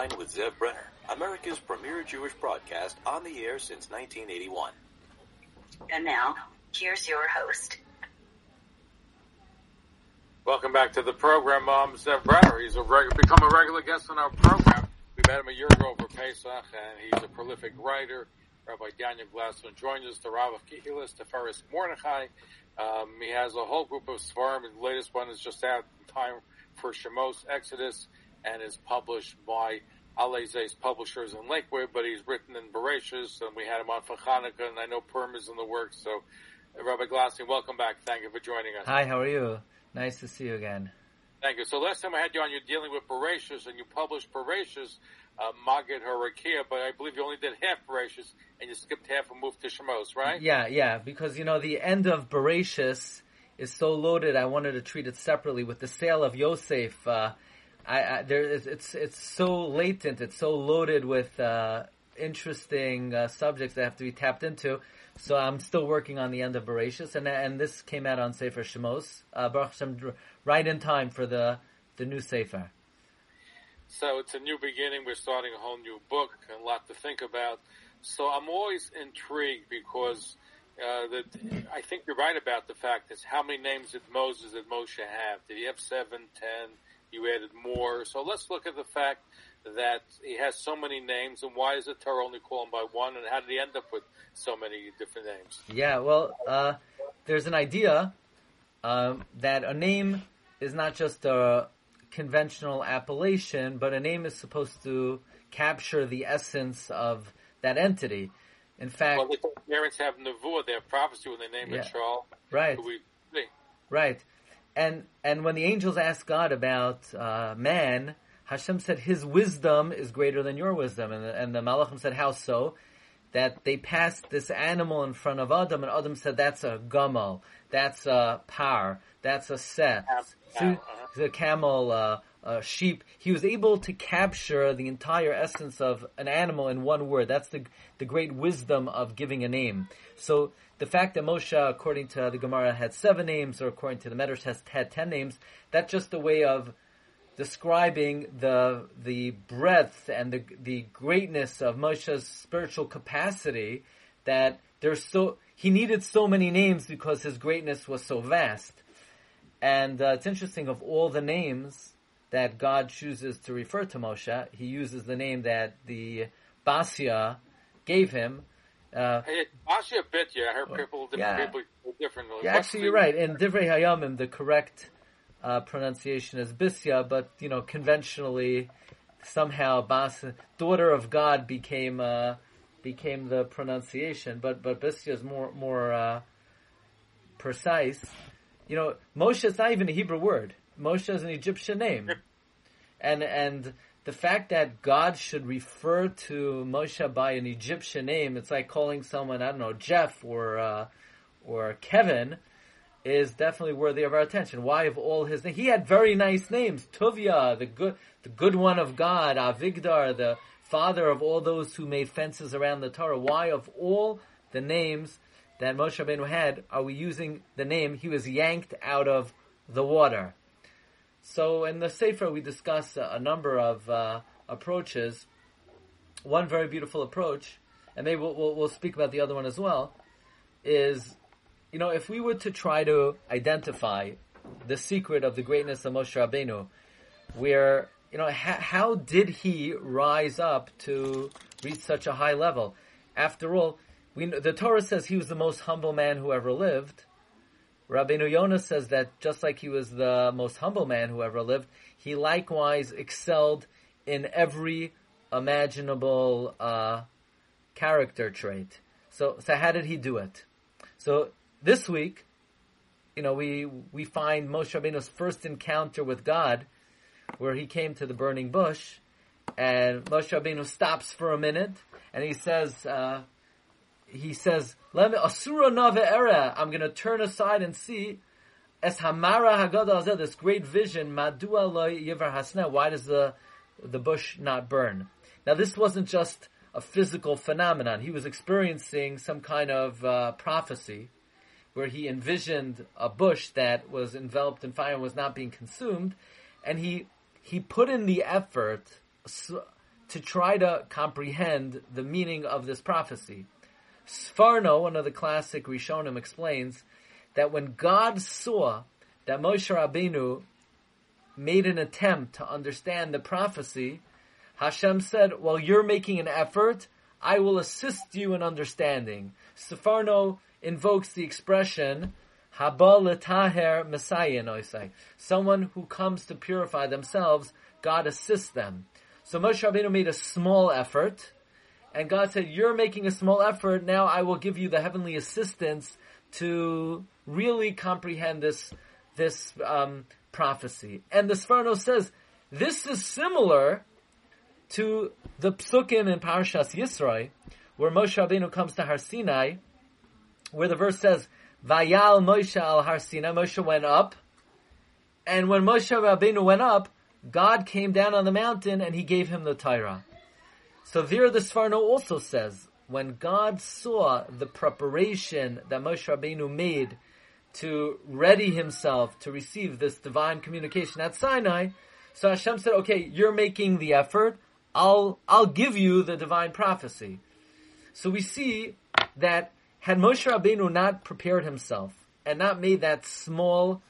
Wine with Zev Brenner, America's premier Jewish broadcast on the air since 1981. And now, here's your host. Welcome back to the program. Um, Zev Brenner. He's a reg- become a regular guest on our program. We met him a year ago for Pesach, and he's a prolific writer. Rabbi Daniel Glassman joins us, the Rav of Kehilas, Tiferes Mordechai. Um, he has a whole group of Svarim. The latest one is just out in time for Shemos Exodus and is published by Aleze's publishers in Lakewood, but he's written in Bereshus, and we had him on for Hanukkah, and I know Purim is in the works. So, Rabbi Glassman, welcome back. Thank you for joining us. Hi, how are you? Nice to see you again. Thank you. So last time I had you on, you're dealing with Bereshus, and you published Bereshus, uh, Magid Harakia, but I believe you only did half Bereshus, and you skipped half and moved to Shemos, right? Yeah, yeah, because, you know, the end of Bereshus is so loaded, I wanted to treat it separately. With the sale of Yosef, uh, I, I, there is, it's, it's so latent, it's so loaded with, uh, interesting, uh, subjects that have to be tapped into. So I'm still working on the end of Bereshus, and, and this came out on Sefer Shemos, uh, Baruch Hashem, right in time for the, the new Sefer. So it's a new beginning. We're starting a whole new book, a lot to think about. So I'm always intrigued because uh, that I think you're right about the fact is how many names did Moses did Moshe have? Did he have seven, ten? You added more. So let's look at the fact that he has so many names, and why is the Torah only call him by one? And how did he end up with so many different names? Yeah, well, uh, there's an idea um, that a name is not just a conventional appellation, but a name is supposed to capture the essence of that entity. In fact, well, parents have nevuah, they have prophecy when they name Yeah. a child. right, who we see. right, and and when the angels asked God about uh, man, Hashem said His wisdom is greater than your wisdom, and the, and the Malachim said, how so? That they passed this animal in front of Adam, and Adam said, that's a gamal, that's a par, that's a set, So- uh-huh. the camel, uh, uh, sheep. He was able to capture the entire essence of an animal in one word. That's the the great wisdom of giving a name. So the fact that Moshe, according to the Gemara, had seven names, or according to the Medrash, has had ten names, that's just a way of describing the the breadth and the the greatness of Moshe's spiritual capacity. That there's so he needed so many names because his greatness was so vast. And uh, it's interesting of all the names that God chooses to refer to Moshe, he uses the name that the Basya gave him. Uh, Hey, Ashi bit, yeah. I heard people, different Yeah. people differently. yeah, What's actually, the- you're right. In Divrei Hayamim, the correct uh, pronunciation is Bisya, but you know, conventionally, somehow Bas, daughter of God, became uh, became the pronunciation. But but Bisya is more more uh, precise. You know, Moshe is not even a Hebrew word. Moshe is an Egyptian name, and and the fact that God should refer to Moshe by an Egyptian name, it's like calling someone I don't know Jeff or uh, or Kevin, is definitely worthy of our attention. Why of all his names? he had very nice names, Tuvia, the good the good one of God, Avigdor, the father of all those who made fences around the Torah. Why of all the names that Moshe Rabbeinu had are we using the name he was yanked out of the water? So in the Sefer we discuss a, a number of uh, approaches. One very beautiful approach, and maybe we'll, we'll, we'll speak about the other one as well, is, you know, if we were to try to identify the secret of the greatness of Moshe Rabbeinu, where, you know, ha- how did he rise up to reach such a high level? After all, we the Torah says he was the most humble man who ever lived. Rabbeinu Yonah says that just like he was the most humble man who ever lived, he likewise excelled in every imaginable uh, character trait. So, so how did he do it? So this week, you know, we we find Moshe Rabbeinu's first encounter with God, where he came to the burning bush, and Moshe Rabbeinu stops for a minute, and he says, uh, he says, "Let me asura nave era." I'm going to turn aside and see. Es hamara hagadol hazeh, this great vision. Madua lo yivar hasna. Why does the the bush not burn? Now, this wasn't just a physical phenomenon. He was experiencing some kind of uh, prophecy where he envisioned a bush that was enveloped in fire and was not being consumed, and he he put in the effort to try to comprehend the meaning of this prophecy. Sforno, one of the classic Rishonim, explains that when God saw that Moshe Rabbeinu made an attempt to understand the prophecy, Hashem said, well, you're making an effort. I will assist you in understanding. Sforno invokes the expression, Haba letaher Messiah Someone who comes to purify themselves, God assists them. So Moshe Rabbeinu made a small effort, and God said, you're making a small effort, now I will give you the heavenly assistance to really comprehend this, this, um, prophecy. And the Sforno says, this is similar to the psukim in Parashas Yisroi, where Moshe Rabbeinu comes to Har Sinai, where the verse says, Vayal Moshe al Har Sinai, Moshe went up, and when Moshe Rabbeinu went up, God came down on the mountain and he gave him the Torah. So there the Sforno also says, when God saw the preparation that Moshe Rabbeinu made to ready himself to receive this divine communication at Sinai, so Hashem said, okay, you're making the effort, I'll, I'll give you the divine prophecy. So we see that had Moshe Rabbeinu not prepared himself and not made that small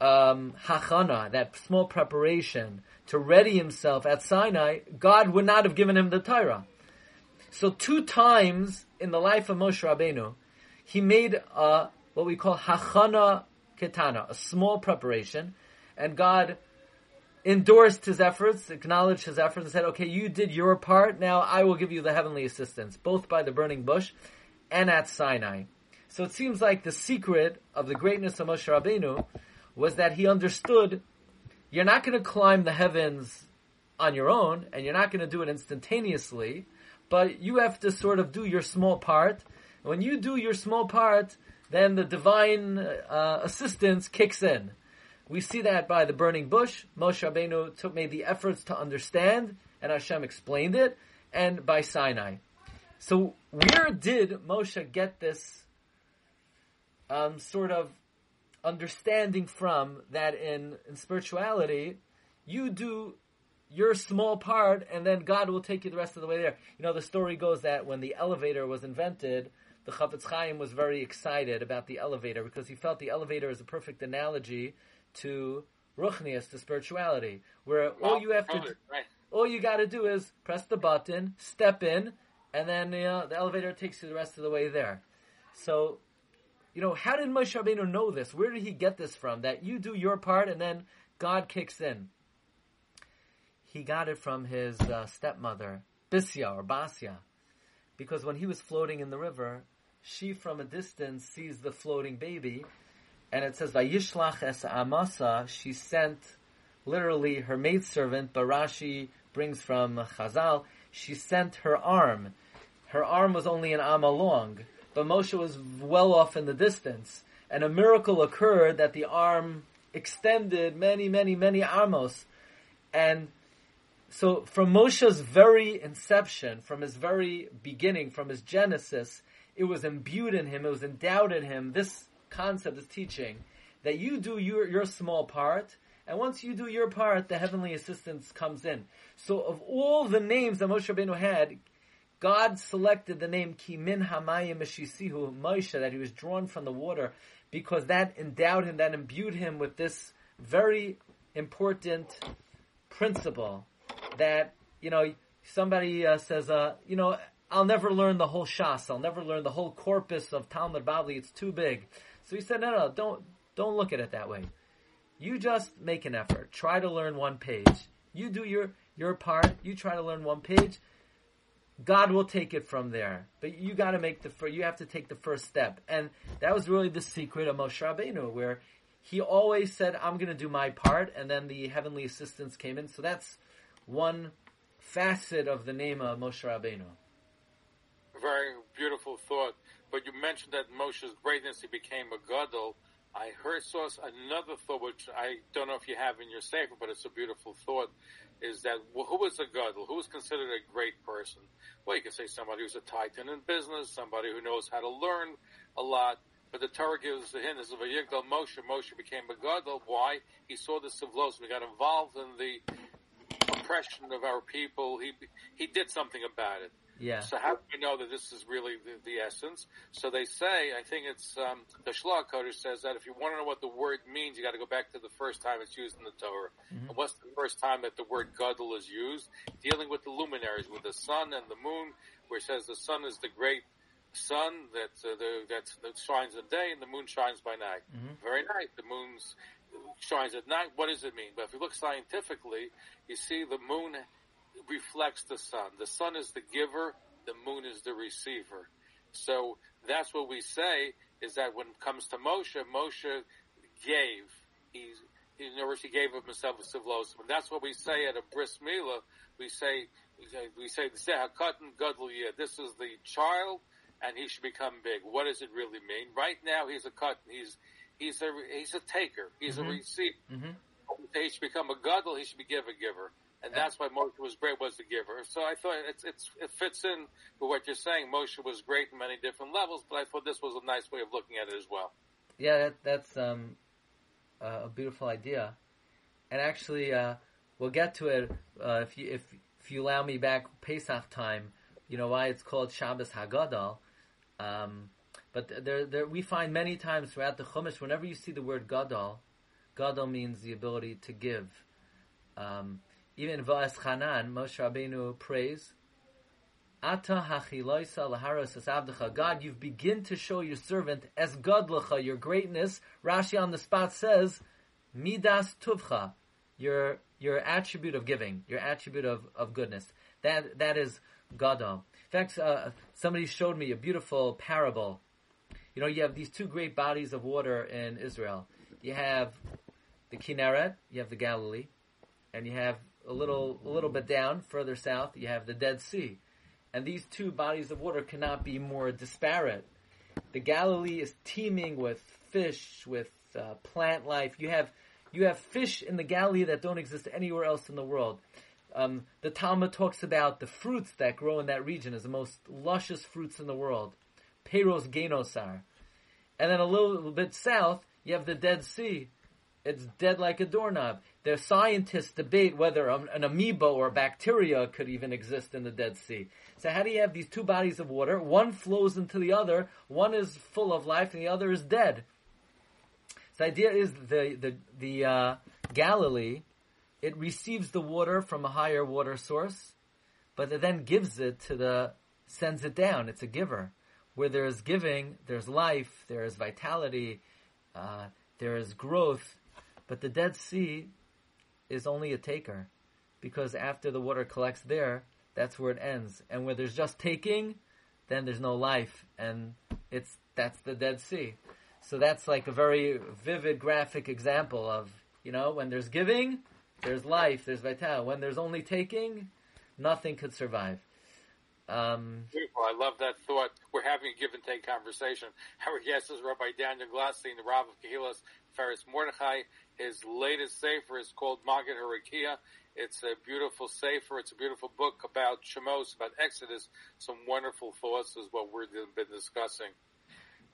um, hachana, that small preparation to ready himself at Sinai, God would not have given him the Torah. So two times in the life of Moshe Rabbeinu, he made a, what we call hachana ketana, a small preparation, and God endorsed his efforts, acknowledged his efforts, and said, okay, you did your part, now I will give you the heavenly assistance, both by the burning bush and at Sinai. So it seems like the secret of the greatness of Moshe Rabbeinu was that he understood you're not going to climb the heavens on your own, and you're not going to do it instantaneously, but you have to sort of do your small part. When you do your small part, then the divine uh, assistance kicks in. We see that by the burning bush. Moshe Rabbeinu took, made the efforts to understand, and Hashem explained it, and by Sinai. So where did Moshe get this um, sort of understanding from that in, in spirituality, you do your small part and then God will take you the rest of the way there. You know, the story goes that when the elevator was invented, the Chafetz Chaim was very excited about the elevator because he felt the elevator is a perfect analogy to ruchnias, to spirituality, where well, all you have to, right. all you got to do is press the button, step in, and then you know, the elevator takes you the rest of the way there. So, you know, how did Moshe Rabbeinu know this? Where did he get this from? That you do your part and then God kicks in. He got it from his uh, stepmother, Bisya or Basya, because when he was floating in the river, she from a distance sees the floating baby and it says Vayishlach es Amasa. She sent literally her maidservant. Barashi brings from Chazal. She sent her arm. Her arm was only an amma long, but Moshe was well off in the distance, and a miracle occurred that the arm extended many, many, many amos, and so from Moshe's very inception, from his very beginning, from his genesis, it was imbued in him, it was endowed in him, this concept this teaching that you do your, your small part, and once you do your part, the heavenly assistance comes in. So of all the names that Moshe Rabbeinu had, God selected the name Kimin Hamayim Meshisihu Moshe, that he was drawn from the water, because that endowed him, that imbued him with this very important principle that, you know, somebody uh, says, uh, you know, I'll never learn the whole Shas, I'll never learn the whole corpus of Talmud Bavli, it's too big. So he said, no, no, don't, don't look at it that way. You just make an effort. Try to learn one page. You do your, your part. You try to learn one page. God will take it from there. But you got to make the you have to take the first step. And that was really the secret of Moshe Rabbeinu, where he always said, "I'm going to do my part," and then the heavenly assistance came in. So that's one facet of the name of Moshe Rabbeinu. Very beautiful thought. But you mentioned that Moshe's greatness, he became a gadol. I heard saw another thought, which I don't know if you have in your sefer, but it's a beautiful thought, is that who was a gadol? Who was considered a great person? Well, you could say somebody who's a titan in business, somebody who knows how to learn a lot. But the Torah gives the hint of a Yigdal Moshe. Moshe became a gadol. Why? He saw the Sivlos. We got involved in the oppression of our people. He he did something about it. Yeah. So how do we know that this is really the, the essence? So they say, I think it's um, the Kodesh says that if you want to know what the word means, you got to go back to the first time it's used in the Torah. Mm-hmm. And what's the first time that the word gadol is used? Dealing with the luminaries, with the sun and the moon, where it says the sun is the great sun that uh, the, that that shines at day and the moon shines by night. Very night. The moon's shines at night. What does it mean? But if you look scientifically, you see the moon reflects the sun. The sun is the giver, the moon is the receiver. So that's what we say is that when it comes to Moshe, Moshe gave. He's, in other words, he gave of himself a civlosim. And that's what we say at a bris milah. We say, we say, Sehakatan Gadol Yeh. This is the child, and he should become big. What does it really mean? Right now, he's a cut. He's, he's a, he's a taker. He's a receiver. Mhm. He should become a gadol. He should be give a giver, and that's why Moshe was great. Was the giver. So I thought it's it's it fits in with what you're saying. Moshe was great in many different levels, but I thought this was a nice way of looking at it as well. Yeah, that, that's um, uh, a beautiful idea, and actually, uh, we'll get to it uh, if you if if you allow me back Pesach time. You know why it's called Shabbos Hagadol. Um, but there, there, we find many times throughout the Chumash, whenever you see the word Gadol, Gadol means the ability to give. Um, even Va'es Chanan, Moshe Rabbeinu prays, Ata hachiloisa laharos asavdecha. God, you've begin to show your servant as godlecha, your greatness. Rashi on the spot says, midas tuvcha, your your attribute of giving, your attribute of, of goodness. That that is gadol. In fact, uh, somebody showed me a beautiful parable. You know, you have these two great bodies of water in Israel. You have the Kinneret, you have the Galilee, and you have a little a little bit down further south, you have the Dead Sea. And these two bodies of water cannot be more disparate. The Galilee is teeming with fish, with uh, plant life. You have you have fish in the Galilee that don't exist anywhere else in the world. Um, the Talmud talks about the fruits that grow in that region as the most luscious fruits in the world. Peros genosar. And then a little, little bit south, you have the Dead Sea. It's dead like a doorknob. The scientists debate whether an, amoeba or bacteria could even exist in the Dead Sea. So how do you have these two bodies of water? One flows into the other. One is full of life, and the other is dead. The idea is the the the uh, Galilee, it receives the water from a higher water source, but it then gives it to the sends it down. It's a giver. Where there is giving, there's life, there is vitality, uh, there is growth. But the Dead Sea is only a taker, because after the water collects there, that's where it ends. And where there's just taking, then there's no life, and it's that's the Dead Sea. So that's like a very vivid graphic example of you know when there's giving, there's life, there's vitality. When there's only taking, nothing could survive. Um, Beautiful. I love that thought. We're having a give and take conversation. Our guest is Rabbi Daniel Glatstein, the Rav of Kehilas, Tiferes Mordechai. His latest sefer is called Magid Harakia. It's a beautiful sefer. It's a beautiful book about Shemos, about Exodus. Some wonderful thoughts is what we've been discussing.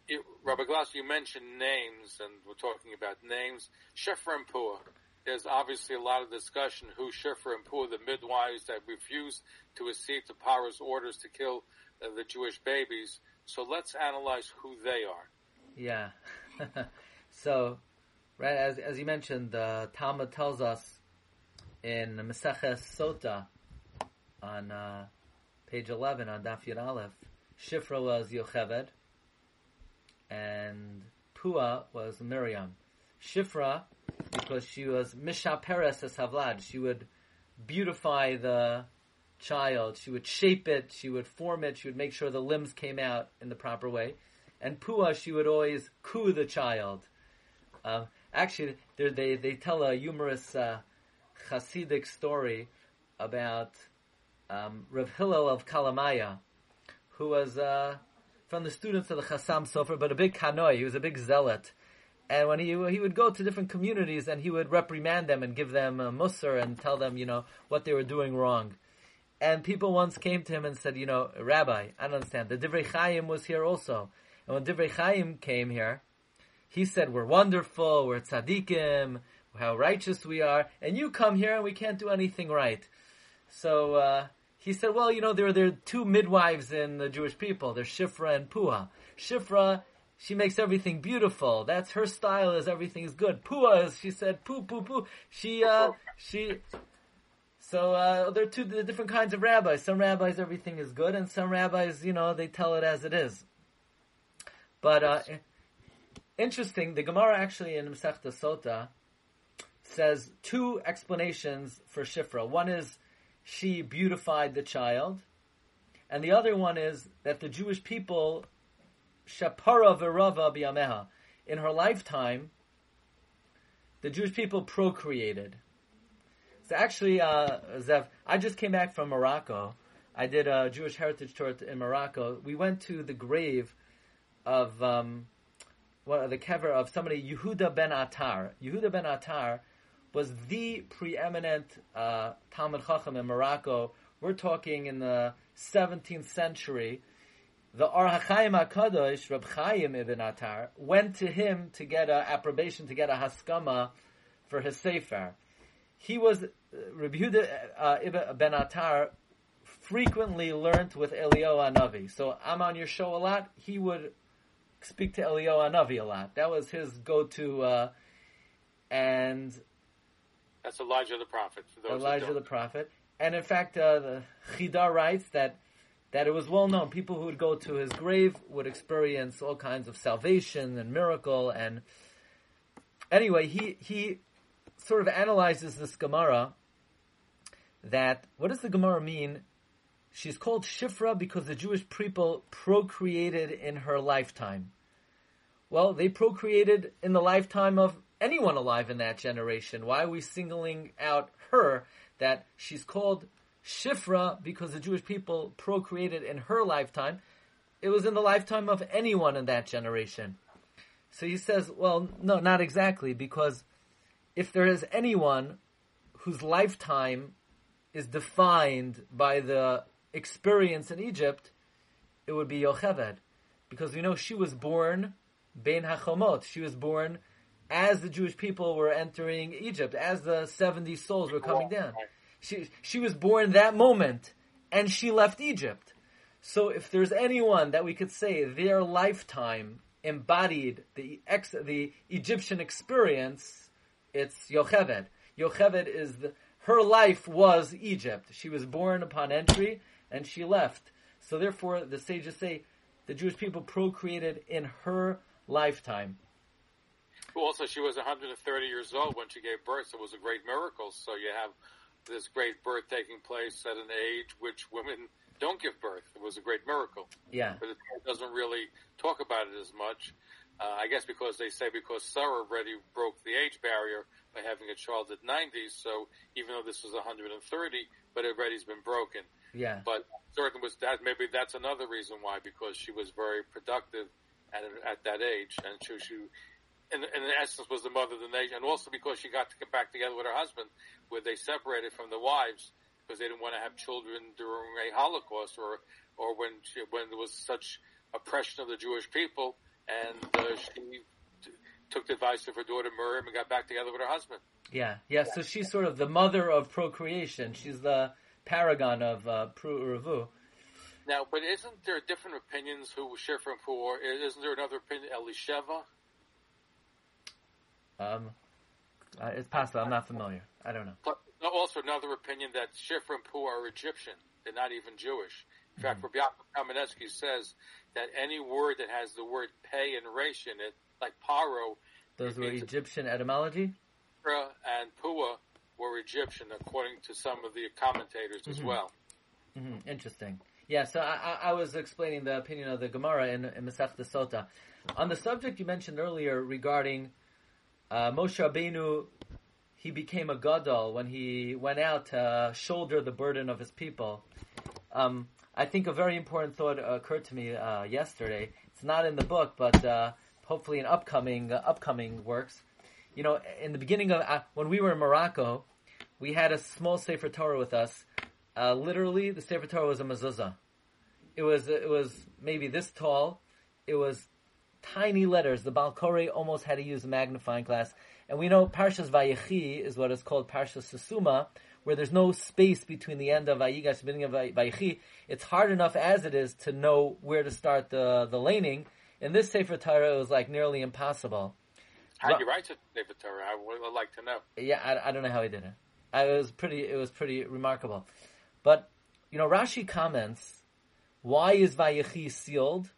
You, Rabbi Glass, you mentioned names, and we're talking about names. Shifra and Pua. There's obviously a lot of discussion who Shifra and Pua, the midwives that refused to accede to Paro's orders to kill uh, the Jewish babies. So let's analyze who they are. Yeah. so, right as as you mentioned, the Talmud tells us in Maseches Sota on uh, page eleven on Daf Yud Aleph, Shifra was Yocheved, and Pua was Miriam. Shifra because she was Mishaperes as Havlad. She would beautify the child. She would shape it. She would form it. She would make sure the limbs came out in the proper way. And Pua, she would always coo the child. Uh, actually, they they tell a humorous uh, Hasidic story about um, Rav Hillel of Kalamaya, who was uh, from the students of the Chassam Sofer, but a big kanoi. He was a big zealot. And when he he would go to different communities and he would reprimand them and give them a musar and tell them, you know, what they were doing wrong. And people once came to him and said, you know, Rabbi, I don't understand. The Divrei Chaim was here also. And when Divrei Chaim came here, he said, we're wonderful, we're tzaddikim, how righteous we are, and you come here and we can't do anything right. so uh, he said, well, you know, there, there are two midwives in the Jewish people. There's Shifra and Pua. Shifra, she makes everything beautiful. That's her style is everything is good. Pua is, she said, poo, poo, poo. She, uh, she, so, uh, there are two different kinds of rabbis. Some rabbis, everything is good, and some rabbis, you know, they tell it as it is. But, uh, interesting, the Gemara actually in Masechta Sota says two explanations for Shifra. One is, she beautified the child, and the other one is that the Jewish people shapara v'rava biyameha in her lifetime, the Jewish people procreated. So actually, uh, Zev, I just came back from Morocco. I did a Jewish heritage tour in Morocco. We went to the grave of um, what the kever of somebody Yehuda ben Atar. Yehuda ben Atar was the preeminent uh, Talmud Chacham in Morocco. We're talking in the 17th century. The Or HaChaim HaKadosh, Reb Chaim ibn Atar, went to him to get a approbation, to get a haskama for his sefer. He was, uh, Reb Yehuda uh, ben Atar frequently learned with Eliyahu Anavi. So I'm on your show a lot. He would speak to Eliyahu Anavi a lot. That was his go-to, uh, and That's Elijah the prophet. For those Elijah the prophet. And in fact, uh, the Chida writes that that it was well known. People who would go to his grave would experience all kinds of salvation and miracle. And anyway, he he sort of analyzes this Gemara. That what does the Gemara mean? She's called Shifra because the Jewish people procreated in her lifetime. Well, they procreated in the lifetime of anyone alive in that generation. Why are we singling out her that she's called Shifra because the Jewish people procreated in her lifetime? It was in the lifetime of anyone in that generation. So he says, well, no, not exactly, because if there is anyone whose lifetime is defined by the experience in Egypt, it would be Yocheved. Because we know she was born Ben Hachomot. She was born as the Jewish people were entering Egypt, as the 70 souls were coming down. She, she was born that moment, and she left Egypt. So if there's anyone that we could say their lifetime embodied the ex, the Egyptian experience, it's Yocheved. Yocheved is the, her life was Egypt. She was born upon entry, and she left. So therefore, the sages say the Jewish people procreated in her lifetime. Also, she was 130 years old when she gave birth. So it was a great miracle. So you have this great birth taking place at an age which women don't give birth. It was a great miracle. Yeah. But it doesn't really talk about it as much. Uh, I guess because they say because Sarah already broke the age barrier by having a child at 90, so even though this was 130, but it already's been broken. Yeah. But certain was that maybe that's another reason why because she was very productive at at that age, and she, she in, in essence was the mother of the nation, and also because she got to get back together with her husband, where they separated from the wives because they didn't want to have children during a Holocaust or or when she, when there was such oppression of the Jewish people, and uh, she t- took the advice of her daughter Miriam and got back together with her husband. Yeah, yeah. So she's sort of the mother of procreation. She's the paragon of uh, Pru. Now, but isn't there different opinions who Shifra and Pua? Isn't there another opinion, Elisheva? Um, uh, it's possible. I'm not familiar. I don't know. But also another opinion that Shifra and Pua are Egyptian. They're not even Jewish. In fact, Rabbi Yaakov Kamenetsky says that any word that has the word pay and resh in it, like paro, Those were Egyptian etymology. And Pua were Egyptian, according to some of the commentators as well. hmm Interesting. Yeah. So I, I, was explaining the opinion of the Gemara in, in Masechta Sota on the subject you mentioned earlier regarding uh, Moshe Rabbeinu. He became a gadol when he went out to shoulder the burden of his people. Um, I think a very important thought occurred to me uh, yesterday. It's not in the book, but uh, hopefully in upcoming uh, upcoming works. You know, in the beginning of uh, when we were in Morocco, we had a small Sefer Torah with us. Uh, literally, the Sefer Torah was a mezuzah. It was it was maybe this tall. It was tiny letters. The Balkore almost had to use a magnifying glass. And we know Parshas Vayechi is what is called Parshas Sasuma, where there's no space between the end of Vayigash and the beginning of Vayechi, it's hard enough as it is to know where to start the, the laning. In this Sefer Torah, it was like nearly impossible. How did you write it, Sefer Torah? I would like to know. Yeah, I, I don't know how he did it. I, it was pretty. It was pretty remarkable. But you know, Rashi comments, why is Vayechi sealed?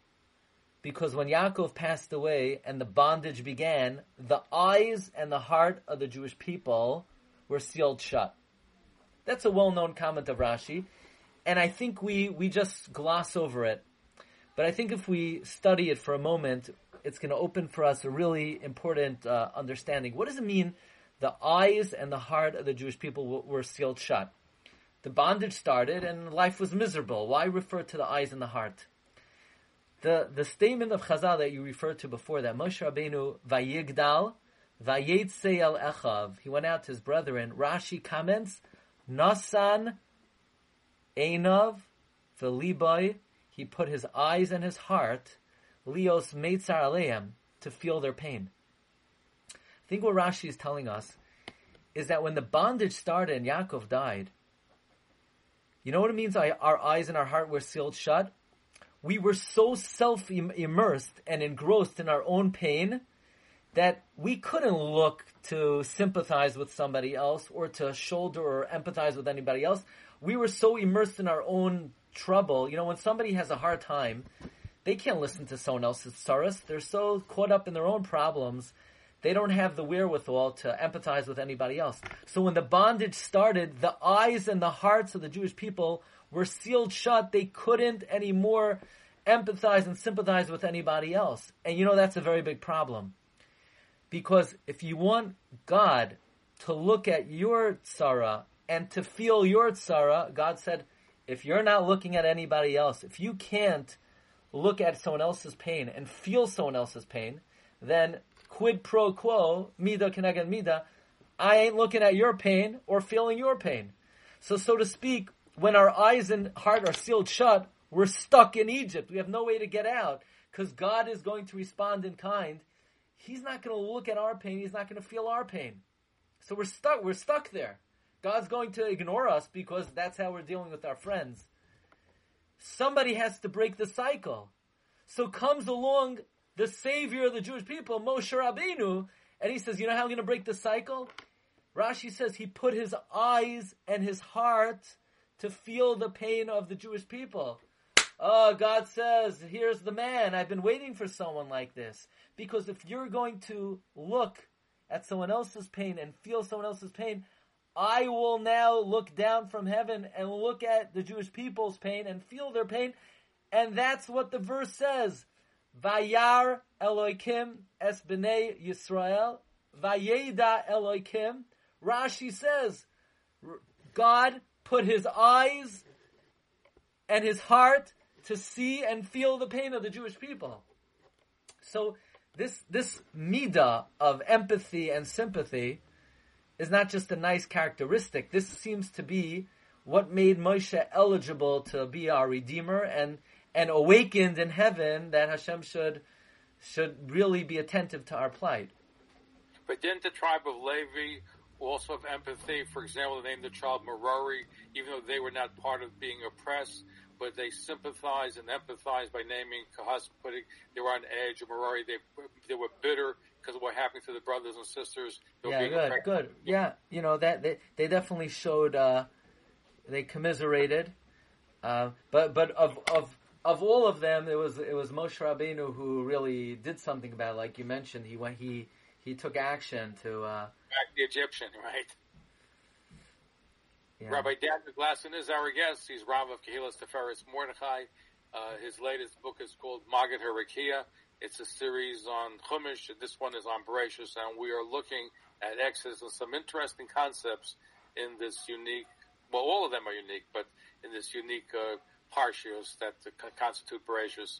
Because when Yaakov passed away and the bondage began, the eyes and the heart of the Jewish people were sealed shut. That's a well-known comment of Rashi, and I think we we just gloss over it. But I think if we study it for a moment, it's going to open for us a really important uh, understanding. What does it mean? The eyes and the heart of the Jewish people were sealed shut. The bondage started and life was miserable. Why refer to the eyes and the heart? The the statement of Chazal that you referred to before that Moshe Rabbeinu vayigdal vayetze el echav. He went out to his brethren. Rashi comments, Nasan Einav v'liboy. He put his eyes and his heart lios meitzar aleim to feel their pain. I think what Rashi is telling us is that when the bondage started and Yaakov died, you know what it means? Our eyes and our heart were sealed shut. We were so self immersed and engrossed in our own pain that we couldn't look to sympathize with somebody else or to shoulder or empathize with anybody else. We were so immersed in our own trouble. You know, when somebody has a hard time, they can't listen to someone else's sorrows. They're so caught up in their own problems they don't have the wherewithal to empathize with anybody else. So when the bondage started, the eyes and the hearts of the Jewish people were sealed shut. They couldn't anymore empathize and sympathize with anybody else. And you know that's a very big problem. Because if you want God to look at your tzara and to feel your tzara, God said, if you're not looking at anybody else, if you can't look at someone else's pain and feel someone else's pain, then quid pro quo, mida keneged mida, I ain't looking at your pain or feeling your pain. So, so to speak, when our eyes and heart are sealed shut, we're stuck in Egypt. We have no way to get out because God is going to respond in kind. He's not going to look at our pain. He's not going to feel our pain. So we're stuck. We're stuck there. God's going to ignore us because that's how we're dealing with our friends. Somebody has to break the cycle. So comes along the savior of the Jewish people, Moshe Rabbeinu, and he says, you know how I'm going to break the cycle? Rashi says he put his eyes and his heart to feel the pain of the Jewish people. Oh, God says, here's the man. I've been waiting for someone like this. Because if you're going to look at someone else's pain and feel someone else's pain, I will now look down from heaven and look at the Jewish people's pain and feel their pain. And that's what the verse says. Vayar Eloikim es b'nei Yisrael. Vayeda Eloikim. Rashi says, God put his eyes and his heart to see and feel the pain of the Jewish people. So this this midah of empathy and sympathy is not just a nice characteristic. This seems to be what made Moshe eligible to be our redeemer and and awakened in heaven that Hashem should should really be attentive to our plight. But didn't the tribe of Levi also have empathy? For example, they named the child Merari, even though they were not part of being oppressed, but they sympathized and empathized by naming Kahas, putting they were on edge. Or Merari, they they were bitter because of what happened to the brothers and sisters. Yeah, good, good. Yeah, you know that they they definitely showed. Uh, they commiserated, uh, but but of of of all of them, it was it was Moshe Rabbeinu who really did something about. It. Like you mentioned, he went he he took action to uh, back the Egyptian, right? Yeah. Rabbi Daniel Glatstein is our guest. He's Rav of Kehilas Tiferes Mordechai. Uh, his latest book is called Magid Harakia. It's a series on Chumash. This one is on Bereshus, and we are looking at Exodus and some interesting concepts in this unique. Well, all of them are unique, but in this unique uh, that constitute Bereshus.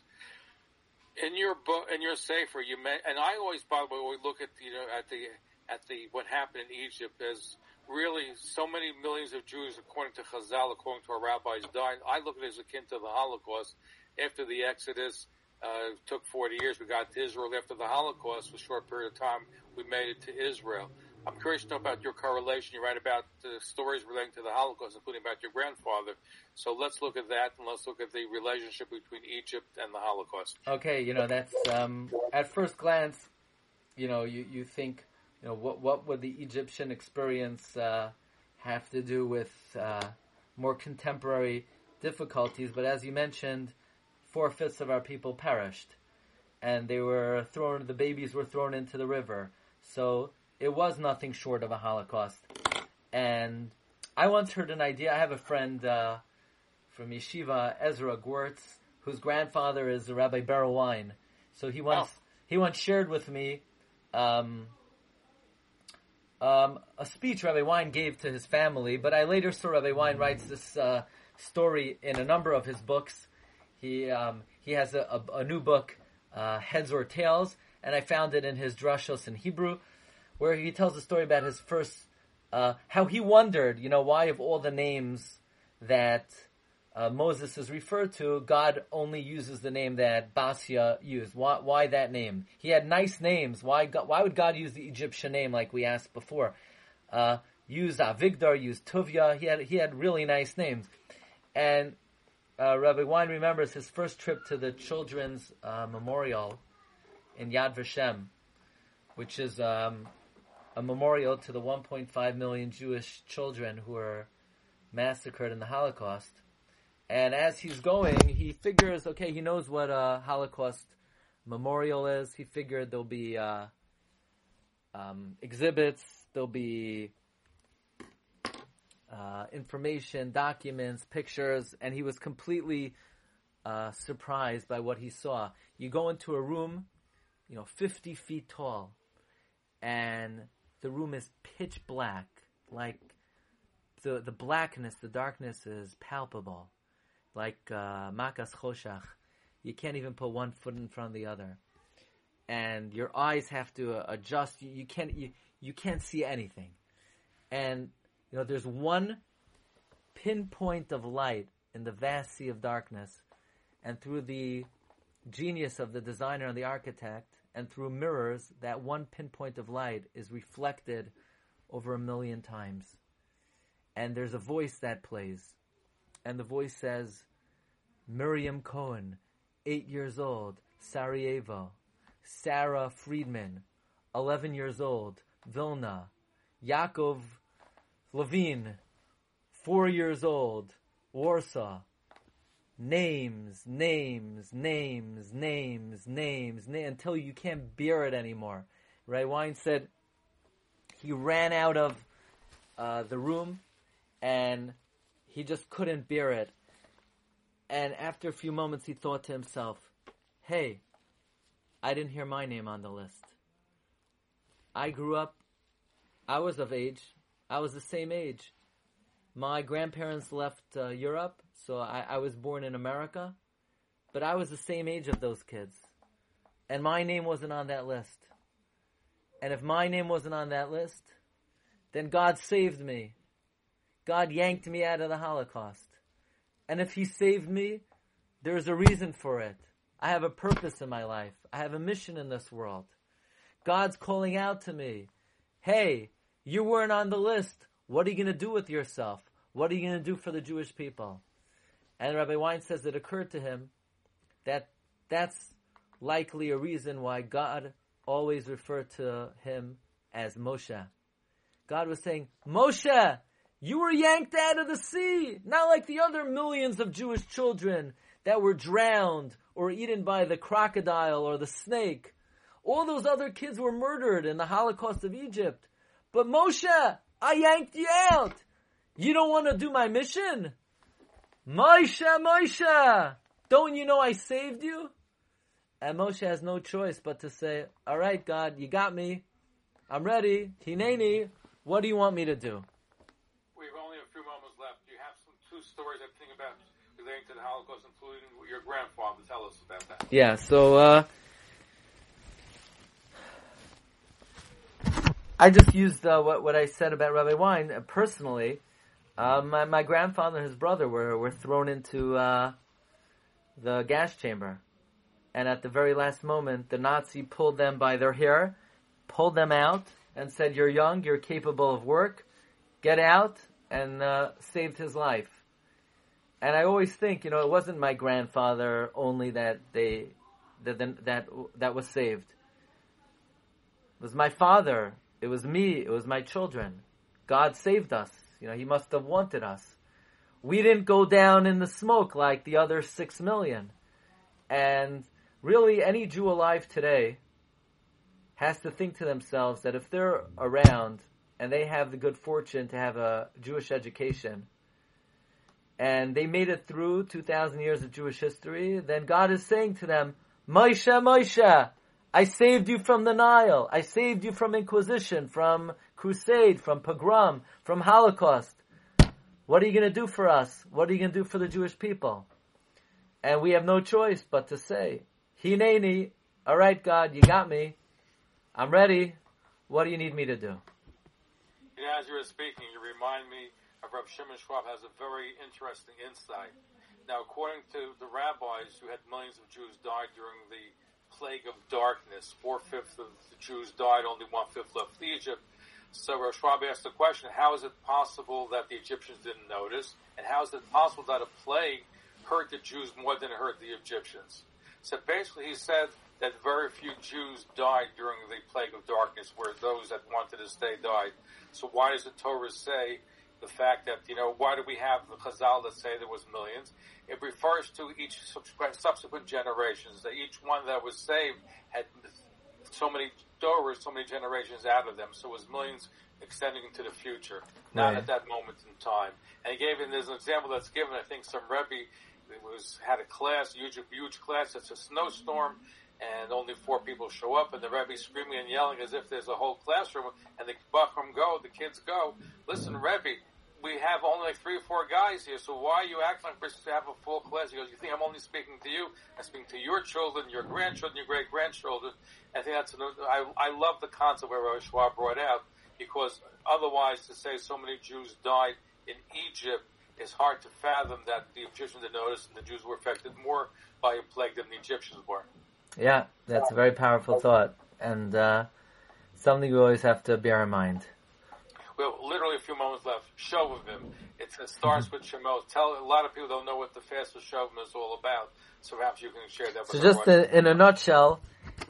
In your book, in your sefer, you may, and I always, by the way, we look at you know at the at the what happened in Egypt as really so many millions of Jews, according to Chazal, according to our rabbis, died. I look at it as akin to the Holocaust. After the Exodus uh, took 40 years, we got to Israel. After the Holocaust, for a short period of time, we made it to Israel. I'm curious to know about your correlation. You write about the stories relating to the Holocaust, including about your grandfather. So let's look at that and let's look at the relationship between Egypt and the Holocaust. Okay, you know that's um, at first glance, you know, you, you think, you know, what what would the Egyptian experience uh, have to do with uh, more contemporary difficulties? But as you mentioned, four fifths of our people perished, and they were thrown. The babies were thrown into the river. So it was nothing short of a Holocaust. And I once heard an idea. I have a friend uh, from Yeshiva, Ezra Gwertz, whose grandfather is Rabbi Berel Wein. So he once Oh. he once shared with me um, um, a speech Rabbi Wein gave to his family. But I later saw Rabbi Wein writes this uh, story in a number of his books. He um, he has a, a, a new book, uh, Heads or Tails, and I found it in his drashos in Hebrew, where he tells a story about his first, uh, how he wondered, you know, why of all the names that uh, Moses is referred to, God only uses the name that Basia used. Why, why that name? He had nice names. Why, God, why would God use the Egyptian name like we asked before? Uh, use Avigdor, use Tuvia. He had he had really nice names, and uh, Rabbi Wein remembers his first trip to the children's uh, memorial in Yad Vashem, which is um, a memorial to the 1.5 million Jewish children who were massacred in the Holocaust. And as he's going, he figures, okay, he knows what a Holocaust memorial is. He figured there'll be uh, um, exhibits, there'll be uh, information, documents, pictures, and he was completely uh, surprised by what he saw. You go into a room, you know, 50 feet tall, and the room is pitch black, like the the blackness, the darkness is palpable, like uh, makas choshach. You can't even put one foot in front of the other, and your eyes have to uh, adjust. You, you can't you, you can't see anything, and you know there's one pinpoint of light in the vast sea of darkness, and through the genius of the designer and the architect, and through mirrors, that one pinpoint of light is reflected over a million times. And there's a voice that plays, and the voice says, Miriam Cohen, eight years old, Sarajevo. Sarah Friedman, 11 years old, Vilna. Yaakov Levine, four years old, Warsaw. Names, names, names, names, names, na- until you can't bear it anymore. Rav Wein said he ran out of uh, the room and he just couldn't bear it. And after a few moments, he thought to himself, hey, I didn't hear my name on the list. I grew up, I was of age, I was the same age. My grandparents left uh, Europe, so I, I was born in America, but I was the same age of those kids. And my name wasn't on that list. And if my name wasn't on that list, then God saved me. God yanked me out of the Holocaust. And if He saved me, there's a reason for it. I have a purpose in my life. I have a mission in this world. God's calling out to me. Hey, you weren't on the list. What are you going to do with yourself? What are you going to do for the Jewish people? And Rabbi Wein says it occurred to him that that's likely a reason why God always referred to him as Moshe. God was saying, Moshe, you were yanked out of the sea, not like the other millions of Jewish children that were drowned or eaten by the crocodile or the snake. All those other kids were murdered in the Holocaust of Egypt. But Moshe, I yanked you out. You don't want to do my mission? Moshe, Moshe, don't you know I saved you? And Moshe has no choice but to say, all right, God, you got me. I'm ready. Hineni, what do you want me to do? We have only a few moments left. You have some two stories I about relating to the Holocaust, including your grandfather. Tell us about that. Yeah, so uh, I just used uh, what what I said about Rabbi Wein uh, personally. Uh, my my grandfather and his brother were were thrown into uh, the gas chamber, and at the very last moment, the Nazi pulled them by their hair, pulled them out, and said, "You're young, you're capable of work, get out," and uh, saved his life. And I always think, you know, it wasn't my grandfather only that they that that that was saved. It was my father. It was me. It was my children. God saved us. You know, He must have wanted us. We didn't go down in the smoke like the other six million. And really, any Jew alive today has to think to themselves that if they're around and they have the good fortune to have a Jewish education, and they made it through 2,000 years of Jewish history, then God is saying to them, Moshe, Moshe, I saved you from the Nile. I saved you from Inquisition, from crusade, from pogrom, from Holocaust. What are you going to do for us? What are you going to do for the Jewish people? And we have no choice but to say, Hineni, alright God, you got me. I'm ready. What do you need me to do? As you were speaking, you remind me of Reb Shimon Schwab has a very interesting insight. Now, according to the rabbis who had millions of Jews die during the plague of darkness, four fifths of the Jews died, only one fifth left Egypt. So Reb Schwab asked the question: How is it possible that the Egyptians didn't notice, and how is it possible that a plague hurt the Jews more than it hurt the Egyptians? So basically, he said that very few Jews died during the plague of darkness, where those that wanted to stay died. So why does the Torah say the fact that, you know, why do we have the Chazal that say there was millions? It refers to each subsequent generations, that each one that was saved had so many doors, so many generations out of them. So it was millions extending into the future, not Right. at that moment in time. And he gave, and there's an example that's given, I think some Rebbe was, had a class, huge, huge class, it's a snowstorm, and only four people show up, and the Rebbe screaming and yelling as if there's a whole classroom, and the bochurim go, the kids go, listen, Rebbe, we have only like three or four guys here, so why are you acting like to have a full class? He goes, you think I'm only speaking to you? I'm speaking to your children, your grandchildren, your great grandchildren. I think that's, I, I love the concept where Rabbi Schwab brought out, because otherwise to say so many Jews died in Egypt is hard to fathom that the Egyptians had noticed and the Jews were affected more by a plague than the Egyptians were. Yeah, that's a very powerful thought, and uh, something we always have to bear in mind. We have literally a few moments left. Shovavim. It starts with Shemos. Tell a lot of people don't know what the fast of is all about. So perhaps you can share that. So with just everyone. in, in a nutshell,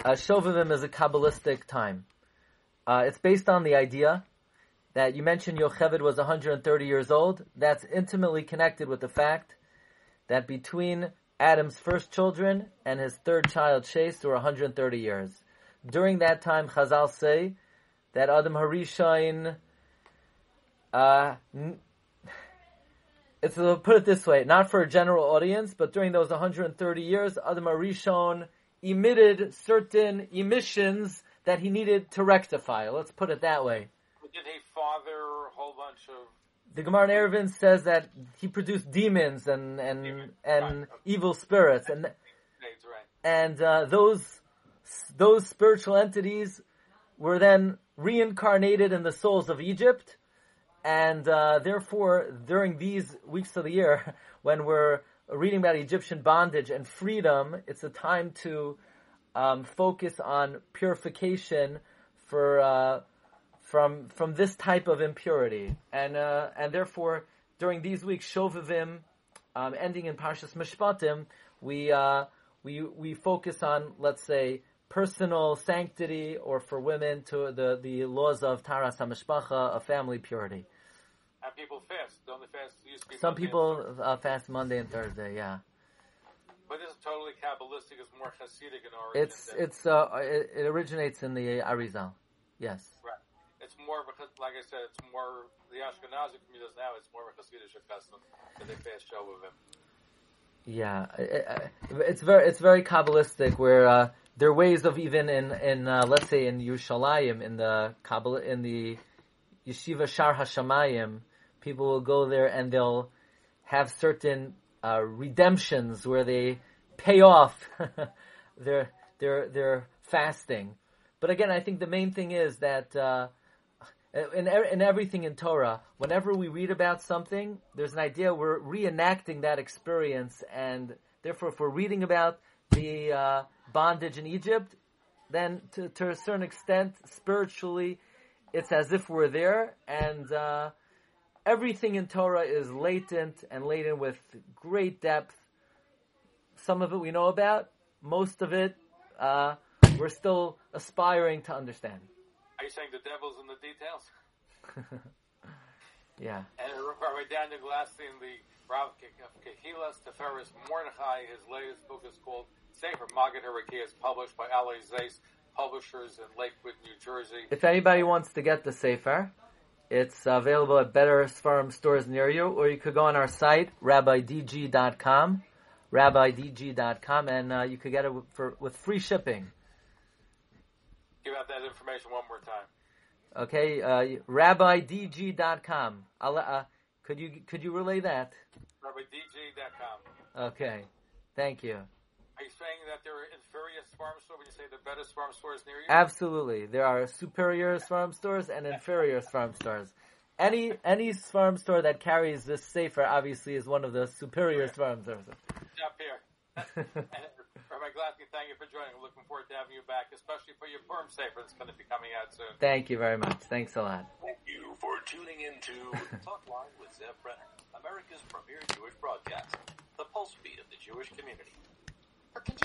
uh, Shovavim is a Kabbalistic time. Uh, it's based on the idea that you mentioned Yocheved was 130 years old. That's intimately connected with the fact that between Adam's first children and his third child, there were 130 years. During that time, Chazal say that Adam Harishon, uh, it's uh, put it this way, not for a general audience, but during those 130 years, Adam Arishon emitted certain emissions that he needed to rectify. Let's put it that way. Did he father a whole bunch of The Gemara in Eruvin says that he produced demons and and Demons, and right. evil spirits, and right? and uh, those those spiritual entities were then reincarnated in the souls of Egypt, and uh, therefore during these weeks of the year, when we're reading about Egyptian bondage and freedom, it's a time to um, focus on purification for uh, from from this type of impurity, and uh, and therefore during these weeks, Shovavim, um, ending in Parshas Mishpatim, we uh, we we focus on let's say personal sanctity, or for women to the the laws of Taharas Hamishpacha, of family purity. And people fast. Don't they fast? Be Some people uh, fast Monday and Thursday. Yeah, But this is totally Kabbalistic. It's more Hasidic in origin. it's it's uh, it, it originates in the Arizal. Yes. Right. It's more of a, like I said, it's more, the Ashkenazi communities now, it's more of a Hasidic custom that they fast. Yeah, I- I- it's very it's very kabbalistic. Where uh, there are ways of even in in uh, let's say in Yerushalayim in the Kabbalah in the yeshiva Shaar Hashamayim, people will go there and they'll have certain uh, redemptions where they pay off their their their fasting. But again, I think the main thing is that. Uh, in, in everything in Torah, whenever we read about something, there's an idea we're reenacting that experience, and therefore, if we're reading about the uh, bondage in Egypt, then to, to a certain extent, spiritually, it's as if we're there, and uh, everything in Torah is latent and laden with great depth. Some of it we know about, most of it uh, we're still aspiring to understand. Are you saying the devil's in the details? yeah. And Rabbi Daniel Glatstein, the Rav of Kehilas Tiferes Mordechai, his latest book is called Sefer Magid Harakia. It's published by Ali Zeiss Publishers in Lakewood, New Jersey. If anybody wants to get the Sefer, it's available at better seforim stores near you, or you could go on our site, rabbidg.com, rabbidg.com, and uh, you could get it for, with free shipping. Give out that information one more time. Okay, uh, rabbidg.com. I'll, uh, could you could you relay that? RabbidG.com. Okay, thank you. Are you saying that stores when you say the better stores near you? Absolutely. There are superior seforim stores and inferior seforim stores. Any any seforim store that carries this sefer obviously is one of the superior seforim stores. Up here. Rabbi Glassman, thank you for joining. I'm looking forward to having you back, especially for your firm sefer that's going to be coming out soon. Thank you very much. Thanks a lot. Thank you for tuning in to Talk Line with Zev Brenner, America's premier Jewish broadcast, the pulse beat of the Jewish community or continue.